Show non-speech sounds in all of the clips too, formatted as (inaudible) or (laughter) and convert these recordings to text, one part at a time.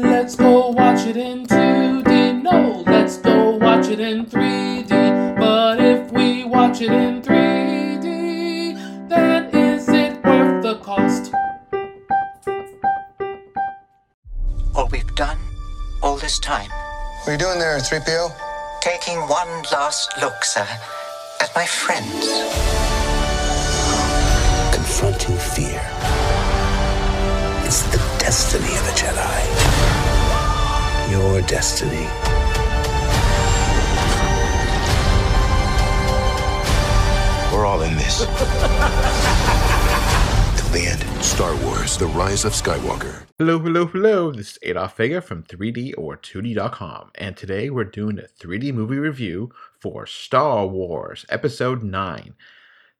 Let's go watch it in 2D. No, let's go watch it in 3D. But if we watch it in 3D, then is it worth the cost? All we've done all this time, What are you doing there, 3PO? taking one last look, sir, at my friends. confronting fear. It's the destiny of a Jedi. Your destiny. We're all in this. (laughs) Till the end. Star Wars The Rise of Skywalker. Hello, hello, hello. This is Adolf Vega from 3D or 2D.com, and today we're doing a 3D movie review for Star Wars Episode 9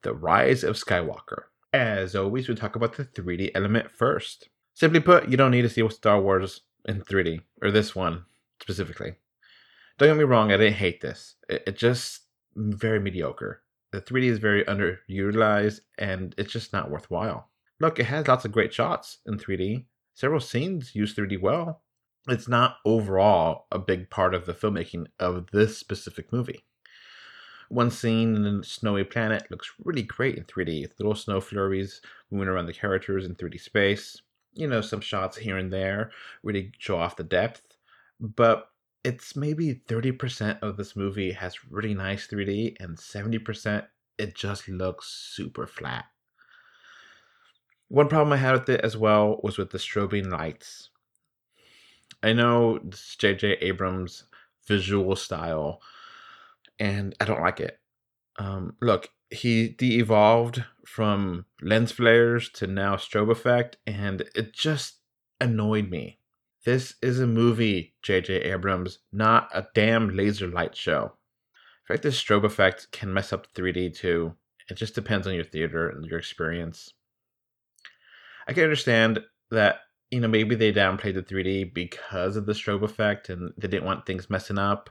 The Rise of Skywalker. As always, we talk about the 3D element first. Simply put, you don't need to see what Star Wars in 3D, or this one specifically. Don't get me wrong, I didn't hate this. It, it just very mediocre. The 3D is very underutilized, and it's just not worthwhile. Look, it has lots of great shots in 3D. Several scenes use 3D well. It's not overall a big part of the filmmaking of this specific movie. One scene in a snowy planet looks really great in 3D. Little snow flurries moving around the characters in 3D space. You know, some shots here and there really show off the depth. But it's maybe 30% of this movie has really nice 3D, and 70% it just looks super flat. One problem I had with it as well was with the strobing lights. I know is J.J. Abrams' visual style, and I don't like it. Um, look, he de evolved from lens flares to now strobe effect, and it just annoyed me. This is a movie, J.J. Abrams, not a damn laser light show. In fact, this strobe effect can mess up 3D too. It just depends on your theater and your experience. I can understand that you know maybe they downplayed the 3D because of the strobe effect and they didn't want things messing up.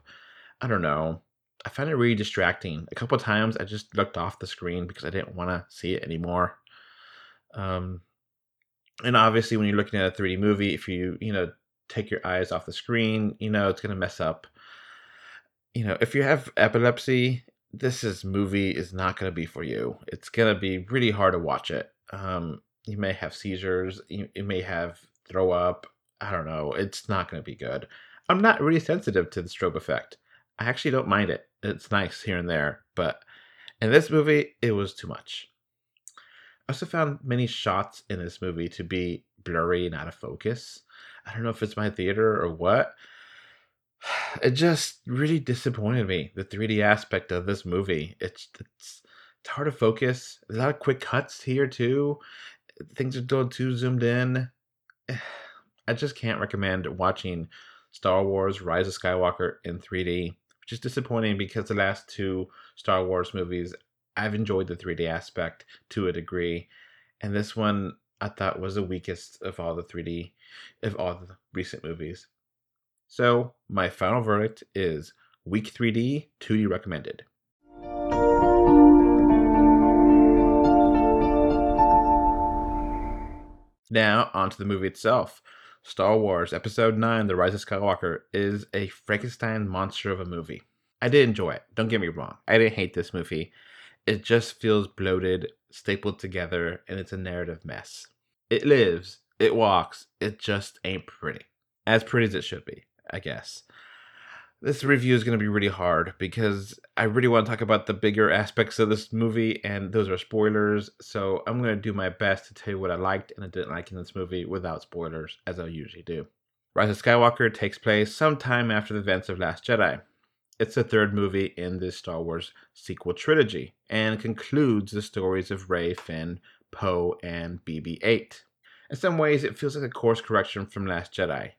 I don't know. I find it really distracting. A couple times I just looked off the screen because I didn't want to see it anymore. Um, and obviously, when you're looking at a 3D movie, if you you know take your eyes off the screen, you know it's gonna mess up. You know, if you have epilepsy, this is movie is not gonna be for you. It's gonna be really hard to watch it. Um, you may have seizures. You, you may have throw up. I don't know. It's not gonna be good. I'm not really sensitive to the strobe effect. I actually don't mind it. It's nice here and there, but in this movie, it was too much. I also found many shots in this movie to be blurry and out of focus. I don't know if it's my theater or what. (sighs) It just really disappointed me. The 3D aspect of this movie. It's it's it's hard to focus. There's a lot of quick cuts here too. Things are still too zoomed in. (sighs) I just can't recommend watching Star Wars Rise of Skywalker in 3D, which is disappointing because the last two Star Wars movies I've enjoyed the 3D aspect to a degree, and this one I thought was the weakest of all the 3D, of all the recent movies. So my final verdict is weak 3D, 2D recommended. Now onto the movie itself. Star Wars Episode 9 The Rise of Skywalker is a Frankenstein monster of a movie. I did enjoy it, don't get me wrong. I didn't hate this movie it just feels bloated, stapled together, and it's a narrative mess. It lives, it walks, it just ain't pretty. As pretty as it should be, I guess. This review is going to be really hard because I really want to talk about the bigger aspects of this movie, and those are spoilers. So I'm going to do my best to tell you what I liked and I didn't like in this movie without spoilers, as I usually do. Rise of Skywalker takes place sometime after the events of Last Jedi. It's the third movie in this Star Wars sequel trilogy and concludes the stories of Rey, Finn, Poe, and BB 8. In some ways, it feels like a course correction from Last Jedi.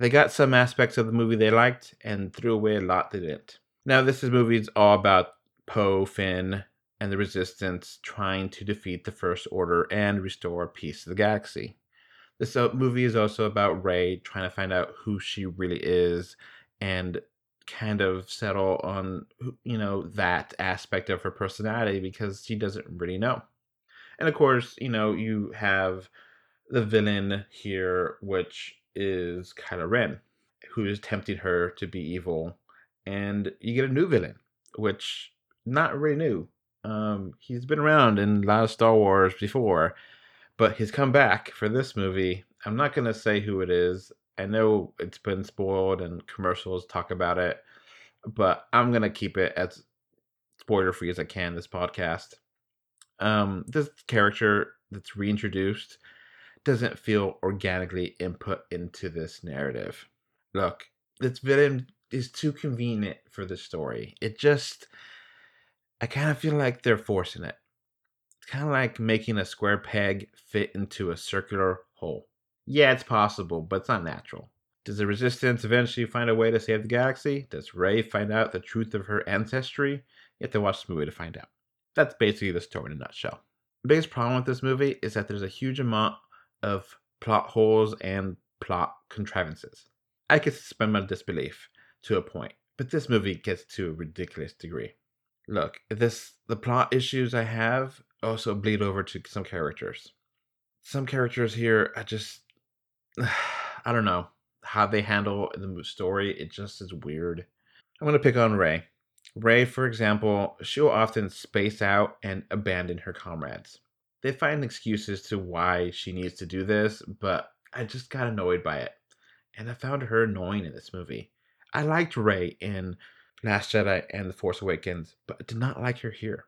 They got some aspects of the movie they liked and threw away a lot they didn't. Now, this is movie is all about Poe, Finn, and the Resistance trying to defeat the First Order and restore peace to the galaxy. This uh, movie is also about Rey trying to find out who she really is and kind of settle on you know that aspect of her personality because she doesn't really know and of course you know you have the villain here which is Kylo Ren, who is tempting her to be evil, and you get a new villain, which not really new. Um, he's been around in a lot of Star Wars before, but he's come back for this movie. I'm not gonna say who it is. I know it's been spoiled and commercials talk about it, but I'm gonna keep it as spoiler free as I can. This podcast. Um, this character that's reintroduced doesn't feel organically input into this narrative. Look, this villain is too convenient for the story. It just, I kind of feel like they're forcing it. It's kind of like making a square peg fit into a circular hole. Yeah, it's possible, but it's not natural. Does the Resistance eventually find a way to save the galaxy? Does Rey find out the truth of her ancestry? You have to watch the movie to find out. That's basically the story in a nutshell. The biggest problem with this movie is that there's a huge amount of plot holes and plot contrivances. I could suspend my disbelief to a point, but this movie gets to a ridiculous degree. Look, this the plot issues I have also bleed over to some characters. Some characters here, I just, (sighs) I don't know how they handle the story. It just is weird. I'm gonna pick on Rey. Rey, for example, she'll often space out and abandon her comrades. They find excuses to why she needs to do this, but I just got annoyed by it. And I found her annoying in this movie. I liked Rey in Last Jedi and The Force Awakens, but I did not like her here.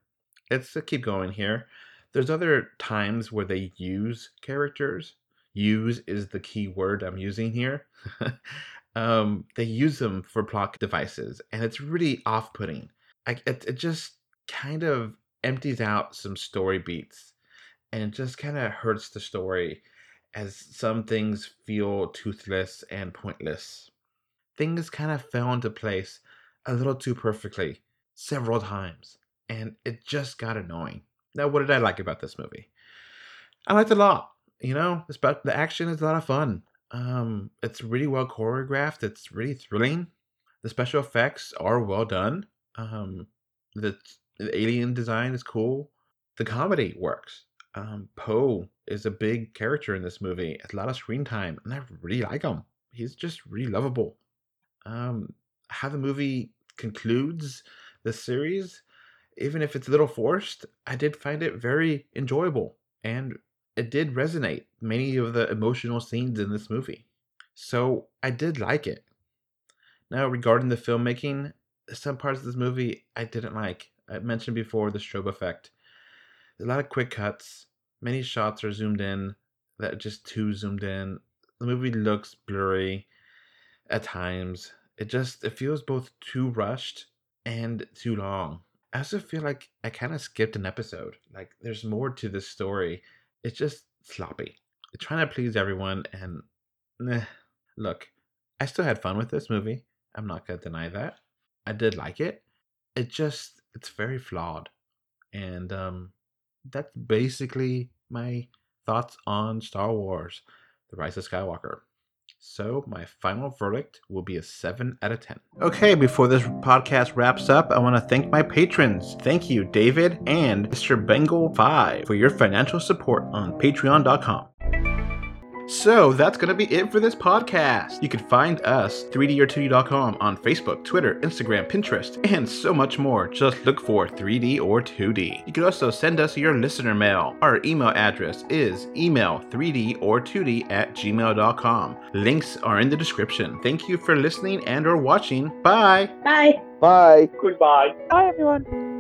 Let's keep going here. There's other times where they use characters. Use is the key word I'm using here. (laughs) um, they use them for plot devices, and it's really off-putting. I, it, it just kind of empties out some story beats, and it just kind of hurts the story as some things feel toothless and pointless. Things kind of fell into place a little too perfectly several times, and it just got annoying. Now, what did I like about this movie? I liked a lot. You know, it's about the action is a lot of fun. Um, it's really well choreographed. It's really thrilling. The special effects are well done. Um, the, the alien design is cool. The comedy works. Um, Poe is a big character in this movie. It's a lot of screen time, and I really like him. He's just really lovable. Um, how the movie concludes the series, even if it's a little forced, I did find it very enjoyable and it did resonate many of the emotional scenes in this movie. So I did like it. Now, regarding the filmmaking, some parts of this movie I didn't like. I mentioned before the strobe effect. A lot of quick cuts. Many shots are zoomed in that are just too zoomed in. The movie looks blurry at times. It just it feels both too rushed and too long. I also feel like I kind of skipped an episode. Like there's more to this story it's just sloppy. It's trying to please everyone, and look, I still had fun with this movie. I'm not gonna deny that. I did like it. It just it's very flawed, and um, that's basically my thoughts on Star Wars: The Rise of Skywalker. So, my final verdict will be a 7 out of 10. Okay, before this podcast wraps up, I want to thank my patrons. Thank you, David and Mr. Bengal5, for your financial support on patreon.com. So that's going to be it for this podcast. You can find us 3D2D.com on Facebook, Twitter, Instagram, Pinterest, and so much more. Just look for 3D or 2D. You can also send us your listener mail. Our email address is email 3D or 2D at gmail.com. Links are in the description. Thank you for listening and or watching. Bye. Bye. Bye. Goodbye. Bye, everyone.